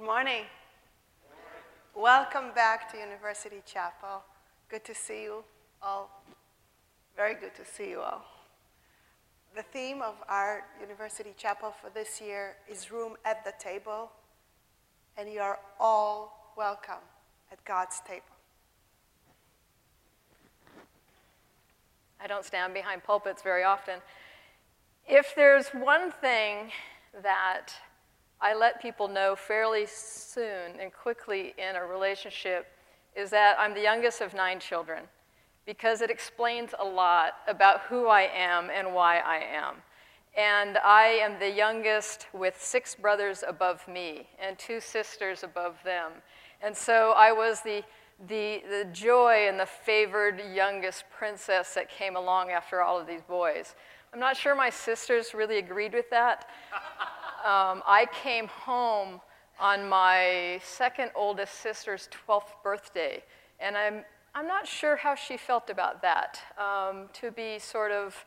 Good morning. Welcome back to University Chapel. Good to see you all. Very good to see you all. The theme of our University Chapel for this year is Room at the Table, and you are all welcome at God's table. I don't stand behind pulpits very often. If there's one thing that I let people know fairly soon and quickly in a relationship is that I'm the youngest of nine children because it explains a lot about who I am and why I am. And I am the youngest with six brothers above me and two sisters above them. And so I was the, the, the joy and the favored youngest princess that came along after all of these boys. I'm not sure my sisters really agreed with that. Um, I came home on my second oldest sister's 12th birthday, and I'm, I'm not sure how she felt about that, um, to be sort of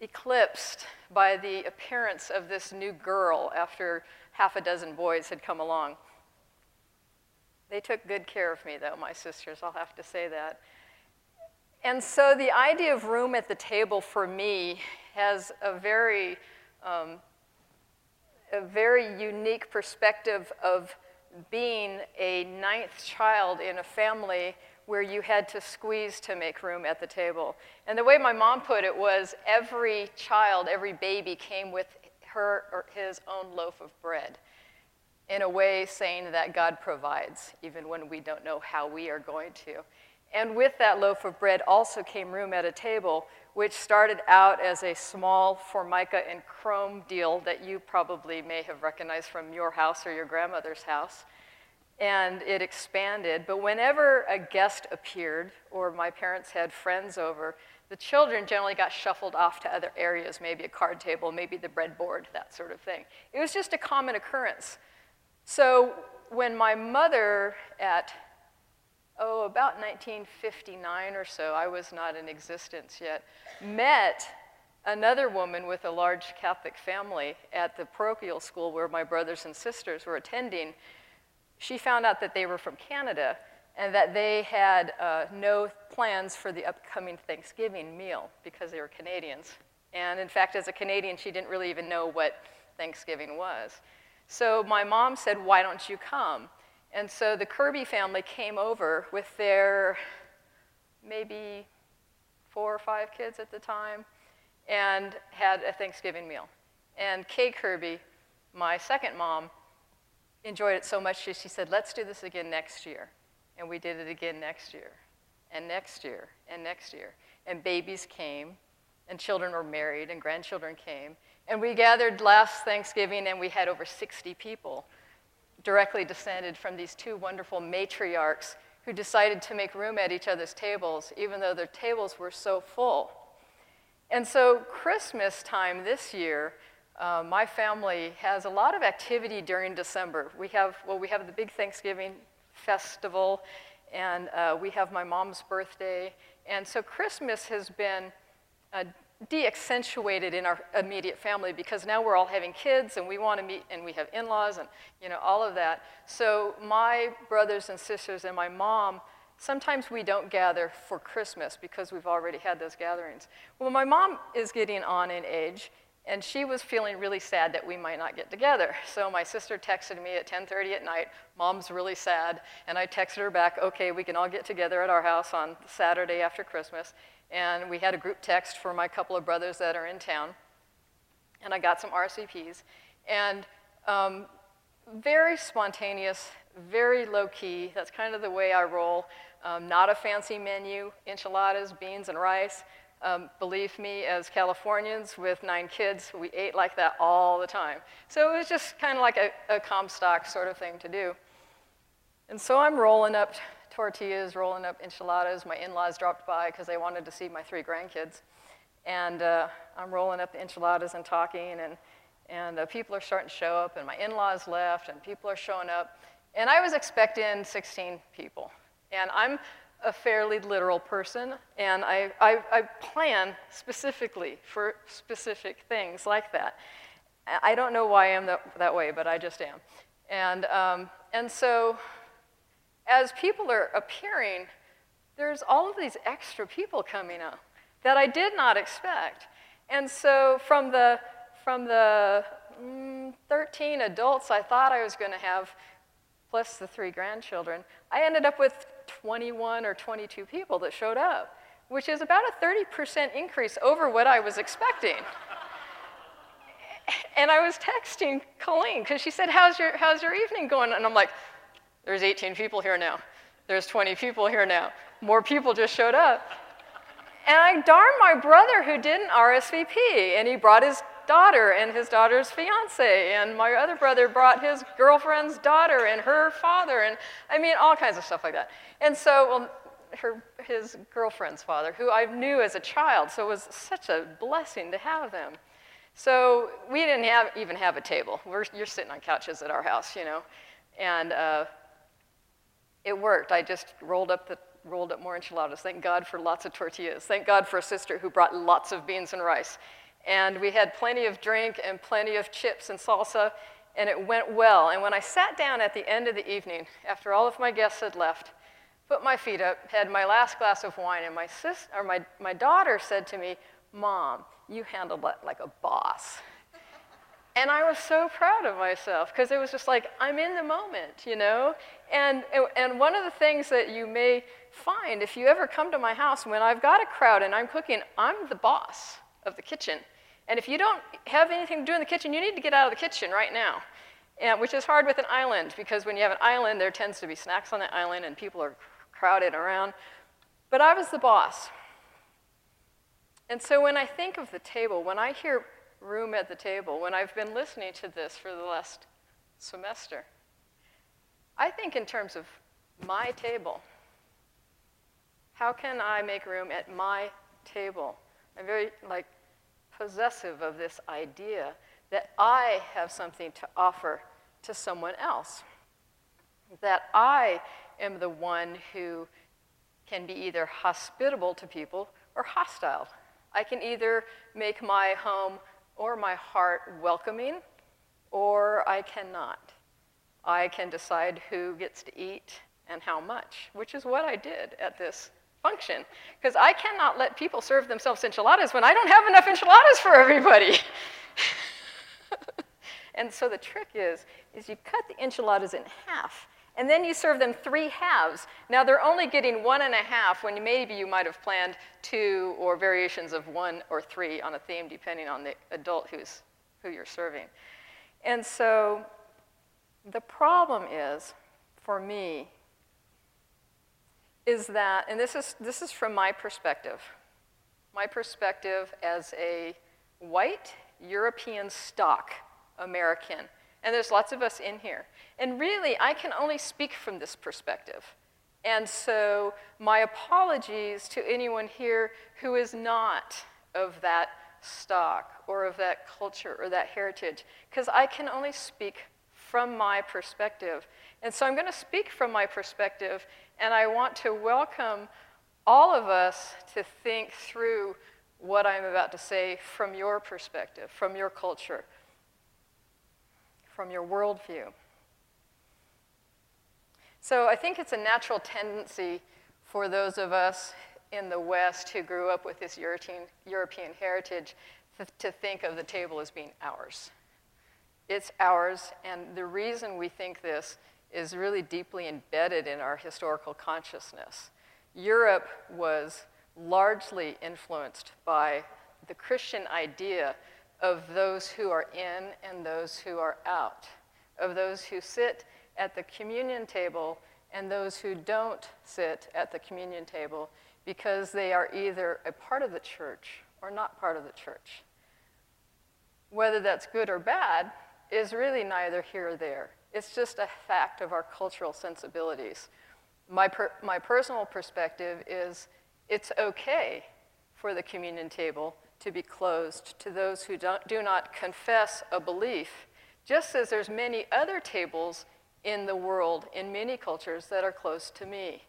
eclipsed by the appearance of this new girl after half a dozen boys had come along. They took good care of me, though, my sisters, I'll have to say that. And so the idea of room at the table for me has a very, um, a very unique perspective of being a ninth child in a family where you had to squeeze to make room at the table. And the way my mom put it was every child, every baby came with her or his own loaf of bread in a way saying that God provides, even when we don't know how we are going to. And with that loaf of bread also came room at a table, which started out as a small formica and chrome deal that you probably may have recognized from your house or your grandmother's house. And it expanded. But whenever a guest appeared, or my parents had friends over, the children generally got shuffled off to other areas, maybe a card table, maybe the breadboard, that sort of thing. It was just a common occurrence. So when my mother, at oh, about 1959 or so, I was not in existence yet, met another woman with a large Catholic family at the parochial school where my brothers and sisters were attending. She found out that they were from Canada and that they had uh, no plans for the upcoming Thanksgiving meal because they were Canadians. And in fact, as a Canadian, she didn't really even know what Thanksgiving was. So my mom said, Why don't you come? And so the Kirby family came over with their maybe four or five kids at the time and had a Thanksgiving meal. And Kay Kirby, my second mom, enjoyed it so much she, she said, Let's do this again next year. And we did it again next year, and next year, and next year. And babies came, and children were married, and grandchildren came. And we gathered last Thanksgiving, and we had over 60 people directly descended from these two wonderful matriarchs who decided to make room at each other's tables, even though their tables were so full. And so, Christmas time this year, uh, my family has a lot of activity during December. We have, well, we have the big Thanksgiving festival, and uh, we have my mom's birthday. And so, Christmas has been uh, de-accentuated in our immediate family because now we're all having kids and we want to meet and we have in-laws and you know all of that. So my brothers and sisters and my mom sometimes we don't gather for christmas because we've already had those gatherings. Well my mom is getting on in age and she was feeling really sad that we might not get together so my sister texted me at 10.30 at night mom's really sad and i texted her back okay we can all get together at our house on saturday after christmas and we had a group text for my couple of brothers that are in town, and I got some RSVPs, and um, very spontaneous, very low key. That's kind of the way I roll. Um, not a fancy menu, enchiladas, beans, and rice. Um, believe me, as Californians with nine kids, we ate like that all the time. So it was just kind of like a, a Comstock sort of thing to do. And so I'm rolling up tortillas, rolling up enchiladas. My in laws dropped by because they wanted to see my three grandkids. And uh, I'm rolling up the enchiladas and talking, and, and uh, people are starting to show up, and my in laws left, and people are showing up. And I was expecting 16 people. And I'm a fairly literal person, and I, I, I plan specifically for specific things like that. I don't know why I am that, that way, but I just am. And, um, and so, as people are appearing, there's all of these extra people coming up that I did not expect. And so, from the, from the mm, 13 adults I thought I was going to have, plus the three grandchildren, I ended up with 21 or 22 people that showed up, which is about a 30% increase over what I was expecting. and I was texting Colleen because she said, how's your, how's your evening going? And I'm like, There's 18 people here now. There's 20 people here now. More people just showed up. And I darned my brother who didn't RSVP, and he brought his daughter and his daughter's fiance, and my other brother brought his girlfriend's daughter and her father, and I mean, all kinds of stuff like that. And so, well, her, his girlfriend's father, who I knew as a child, so it was such a blessing to have them. So we didn't have, even have a table. We're, you're sitting on couches at our house, you know, and uh, it worked. I just rolled up the rolled up more enchiladas. Thank God for lots of tortillas. Thank God for a sister who brought lots of beans and rice. And we had plenty of drink and plenty of chips and salsa, and it went well. And when I sat down at the end of the evening, after all of my guests had left, put my feet up, had my last glass of wine, and my, sis, or my, my daughter said to me, Mom, you handled that like a boss. And I was so proud of myself because it was just like, I'm in the moment, you know? And, and one of the things that you may find if you ever come to my house when I've got a crowd and I'm cooking, I'm the boss of the kitchen. And if you don't have anything to do in the kitchen, you need to get out of the kitchen right now. And, which is hard with an island because when you have an island, there tends to be snacks on the island and people are crowded around. But I was the boss. And so when I think of the table, when I hear room at the table, when I've been listening to this for the last semester, I think in terms of my table. How can I make room at my table? I'm very like possessive of this idea that I have something to offer to someone else. That I am the one who can be either hospitable to people or hostile. I can either make my home or my heart welcoming, or I cannot. I can decide who gets to eat and how much, which is what I did at this function. Because I cannot let people serve themselves enchiladas when I don't have enough enchiladas for everybody. and so the trick is, is you cut the enchiladas in half, and then you serve them three halves. Now they're only getting one and a half when maybe you might have planned two or variations of one or three on a theme, depending on the adult who's, who you're serving. And so the problem is, for me, is that, and this is, this is from my perspective, my perspective as a white European stock American, and there's lots of us in here. And really, I can only speak from this perspective. And so, my apologies to anyone here who is not of that stock or of that culture or that heritage, because I can only speak from my perspective. And so, I'm going to speak from my perspective and I want to welcome all of us to think through what I'm about to say from your perspective, from your culture, from your worldview. So I think it's a natural tendency for those of us in the West who grew up with this European, European heritage to think of the table as being ours. It's ours, and the reason we think this is really deeply embedded in our historical consciousness. Europe was largely influenced by the Christian idea of those who are in and those who are out, of those who sit at the communion table and those who don't sit at the communion table because they are either a part of the church or not part of the church. Whether that's good or bad is really neither here or there. It's just a fact of our cultural sensibilities. My, per, my personal perspective is it's okay for the communion table to be closed to those who don't, do not confess a belief, just as there's many other tables in the world, in many cultures, that are closed to me.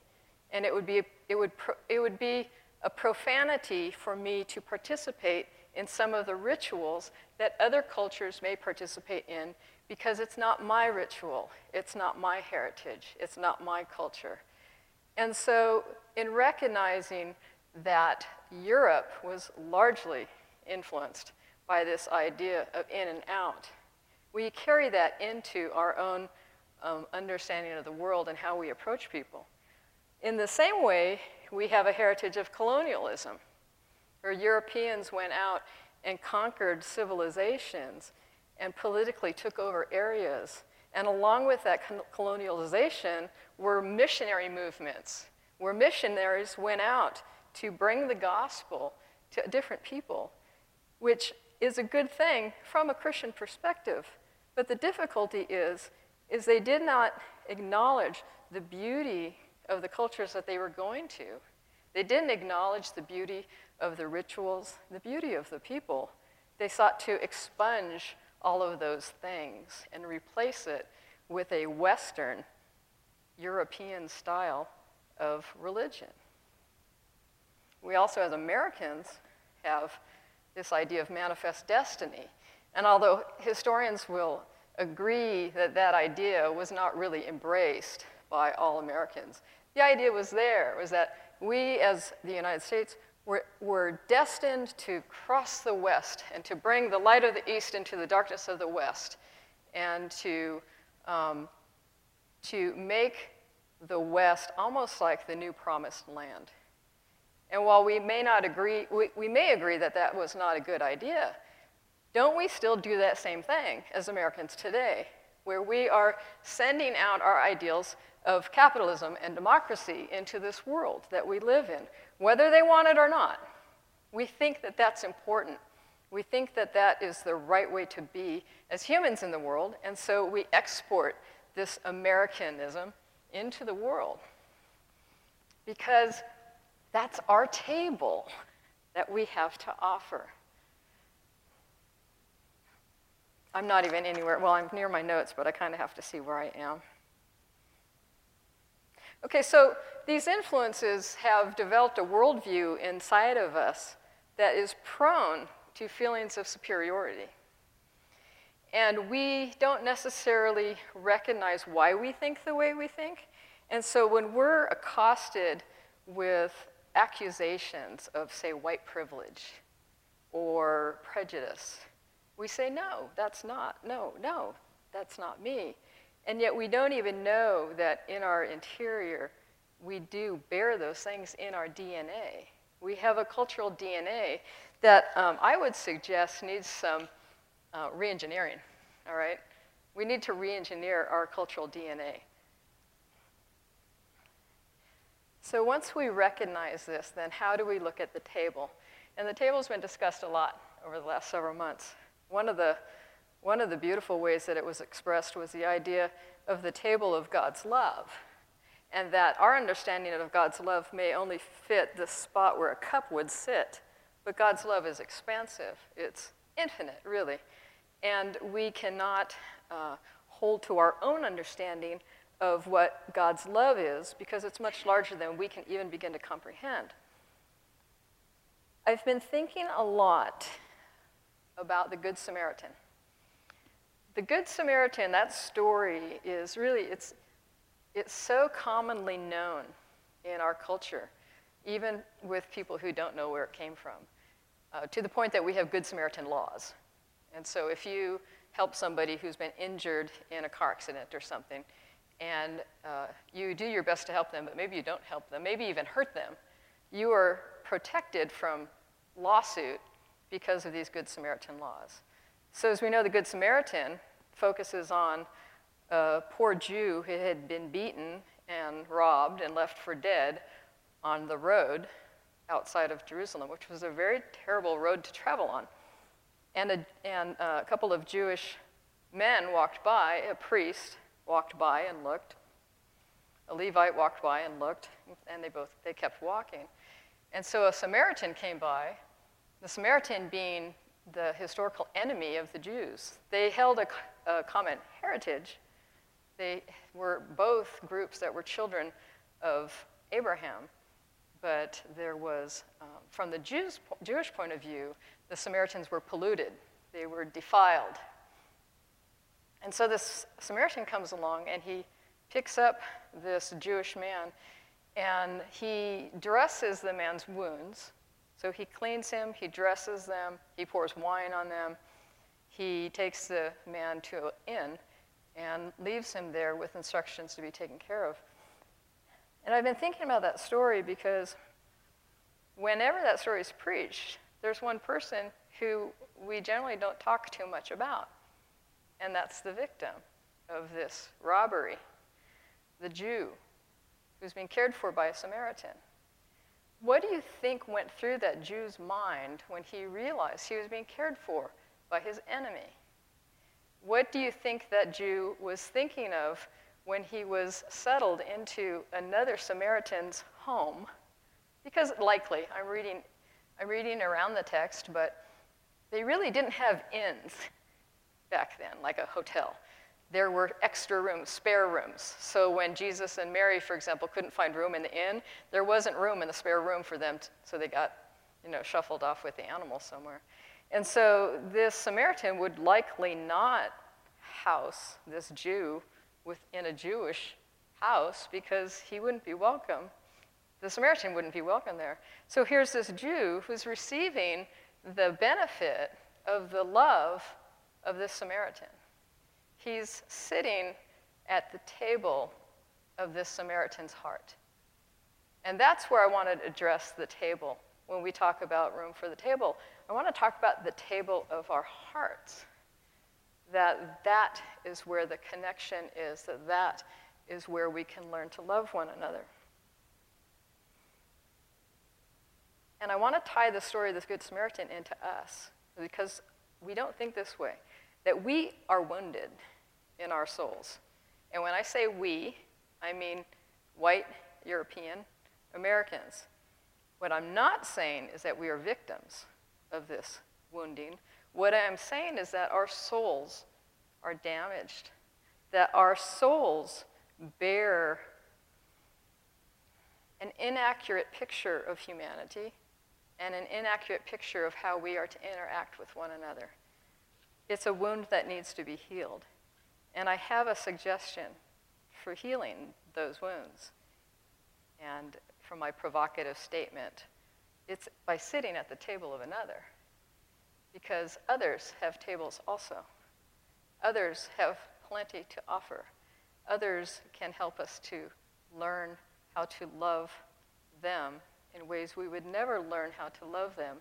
And it would be, it would, it would be a profanity for me to participate in some of the rituals that other cultures may participate in because it's not my ritual, it's not my heritage, it's not my culture. And so, in recognizing that Europe was largely influenced by this idea of in and out, we carry that into our own um, understanding of the world and how we approach people. In the same way, we have a heritage of colonialism, where Europeans went out and conquered civilizations and politically took over areas. And along with that colonialization were missionary movements, where missionaries went out to bring the gospel to different people, which is a good thing from a Christian perspective. But the difficulty is, is they did not acknowledge the beauty of the cultures that they were going to. They didn't acknowledge the beauty of the rituals, the beauty of the people. They sought to expunge all of those things and replace it with a Western European style of religion. We also, as Americans, have this idea of manifest destiny. And although historians will agree that that idea was not really embraced by all Americans, the idea was there, was that we as the United States were, were destined to cross the West and to bring the light of the East into the darkness of the West and to, um, to make the West almost like the new promised land. And while we may not agree, we, we may agree that that was not a good idea, don't we still do that same thing as Americans today, where we are sending out our ideals of capitalism and democracy into this world that we live in, whether they want it or not. We think that that's important. We think that that is the right way to be as humans in the world, and so we export this Americanism into the world because that's our table that we have to offer. I'm not even anywhere, well, I'm near my notes, but I kind of have to see where I am. Okay, so these influences have developed a worldview inside of us that is prone to feelings of superiority. And we don't necessarily recognize why we think the way we think. And so when we're accosted with accusations of, say, white privilege or prejudice, we say, no, that's not, no, no, that's not me. And yet we don't even know that in our interior, we do bear those things in our DNA. We have a cultural DNA that um, I would suggest needs some uh, reengineering, all right? We need to re-engineer our cultural DNA. So once we recognize this, then how do we look at the table? And the table's been discussed a lot over the last several months. One of the, one of the beautiful ways that it was expressed was the idea of the table of God's love and that our understanding of God's love may only fit the spot where a cup would sit. But God's love is expansive, it's infinite, really. And we cannot uh, hold to our own understanding of what God's love is because it's much larger than we can even begin to comprehend. I've been thinking a lot about the Good Samaritan. The Good Samaritan, that story is really, it's, it's so commonly known in our culture, even with people who don't know where it came from, uh, to the point that we have Good Samaritan laws. And so if you help somebody who's been injured in a car accident or something, and uh, you do your best to help them, but maybe you don't help them, maybe even hurt them, you are protected from lawsuit because of these Good Samaritan laws. So, as we know, the Good Samaritan focuses on a poor Jew who had been beaten and robbed and left for dead on the road outside of Jerusalem, which was a very terrible road to travel on. And a, and uh, a couple of Jewish men walked by, a priest walked by and looked. A Levite walked by and looked, and they both they kept walking. And so a Samaritan came by, the Samaritan being the historical enemy of the Jews. They held a, a common heritage, they were both groups that were children of Abraham, but there was, um, from the Jews, Jewish point of view, the Samaritans were polluted, they were defiled. And so this Samaritan comes along and he picks up this Jewish man and he dresses the man's wounds. So he cleans him, he dresses them, he pours wine on them, he takes the man to an inn and leaves him there with instructions to be taken care of. And I've been thinking about that story because whenever that story is preached, there's one person who we generally don't talk too much about, and that's the victim of this robbery, the Jew who's being cared for by a Samaritan. What do you think went through that Jew's mind when he realized he was being cared for by his enemy? What do you think that Jew was thinking of when he was settled into another Samaritan's home? Because likely, I'm reading, I'm reading around the text, but they really didn't have inns back then, like a hotel. There were extra rooms, spare rooms. So when Jesus and Mary, for example, couldn't find room in the inn, there wasn't room in the spare room for them, so they got, you know, shuffled off with the animals somewhere. And so this Samaritan would likely not house this Jew within a Jewish house because he wouldn't be welcome. The Samaritan wouldn't be welcome there. So here's this Jew who's receiving the benefit of the love of this Samaritan. He's sitting at the table of this Samaritan's heart. And that's where I want to address the table when we talk about room for the table. I want to talk about the table of our hearts that that is where the connection is, that that is where we can learn to love one another. And I want to tie the story of this Good Samaritan into us because we don't think this way that we are wounded in our souls. And when I say we, I mean white European Americans. What I'm not saying is that we are victims of this wounding, what I'm saying is that our souls are damaged, that our souls bear an inaccurate picture of humanity and an inaccurate picture of how we are to interact with one another. It's a wound that needs to be healed. And I have a suggestion for healing those wounds. And for my provocative statement, it's by sitting at the table of another because others have tables also. Others have plenty to offer. Others can help us to learn how to love them in ways we would never learn how to love them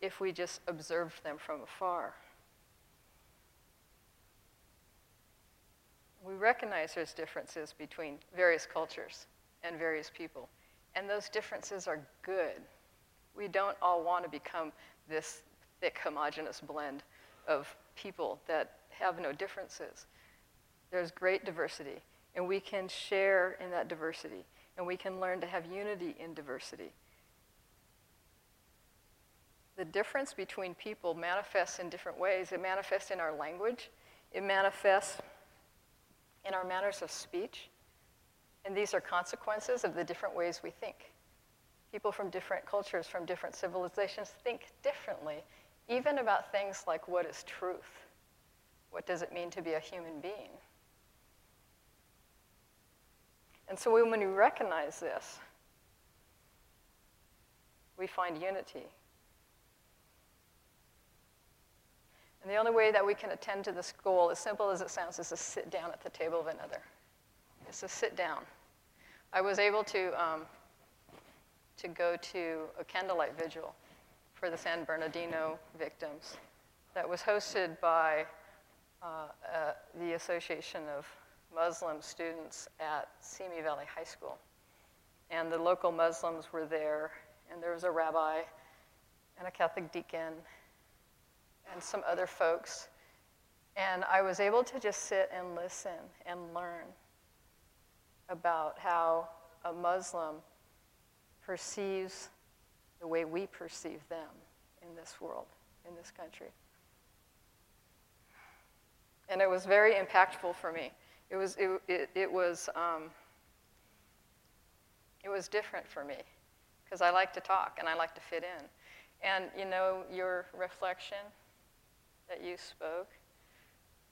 if we just observed them from afar. We recognize there's differences between various cultures and various people, and those differences are good. We don't all want to become this thick, homogenous blend of people that have no differences. There's great diversity, and we can share in that diversity, and we can learn to have unity in diversity. The difference between people manifests in different ways. It manifests in our language, it manifests in our manners of speech, and these are consequences of the different ways we think. People from different cultures, from different civilizations, think differently even about things like what is truth? What does it mean to be a human being? And so when we recognize this, we find unity. And the only way that we can attend to this goal, as simple as it sounds, is to sit down at the table of another. It's to sit down. I was able to, um, to go to a candlelight vigil for the San Bernardino victims that was hosted by uh, uh, the Association of Muslim Students at Simi Valley High School. And the local Muslims were there, and there was a rabbi and a Catholic deacon and some other folks. And I was able to just sit and listen and learn about how a Muslim perceives the way we perceive them in this world, in this country. And it was very impactful for me. It was, it, it, it was, um, it was different for me because I like to talk and I like to fit in. And you know, your reflection that you spoke,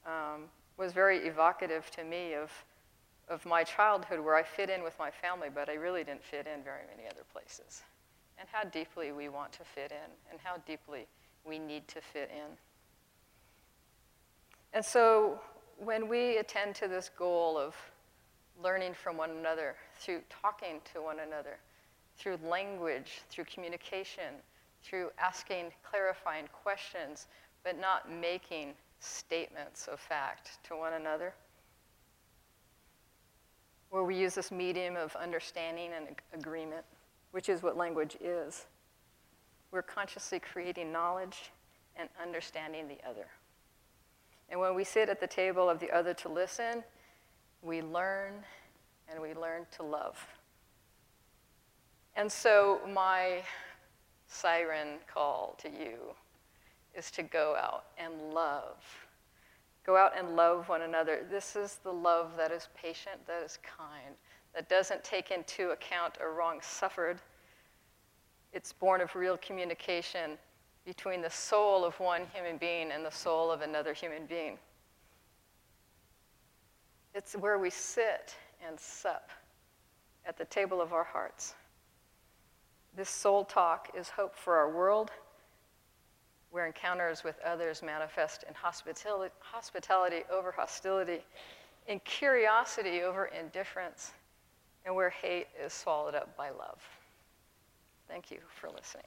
um, was very evocative to me of, of my childhood where I fit in with my family, but I really didn't fit in very many other places. And how deeply we want to fit in, and how deeply we need to fit in. And so when we attend to this goal of learning from one another, through talking to one another, through language, through communication, through asking clarifying questions, but not making statements of fact to one another. Where we use this medium of understanding and agreement, which is what language is. We're consciously creating knowledge and understanding the other. And when we sit at the table of the other to listen, we learn and we learn to love. And so, my siren call to you is to go out and love. Go out and love one another. This is the love that is patient, that is kind, that doesn't take into account a wrong suffered. It's born of real communication between the soul of one human being and the soul of another human being. It's where we sit and sup at the table of our hearts. This soul talk is hope for our world, where encounters with others manifest in hospitality, hospitality over hostility, in curiosity over indifference, and where hate is swallowed up by love. Thank you for listening.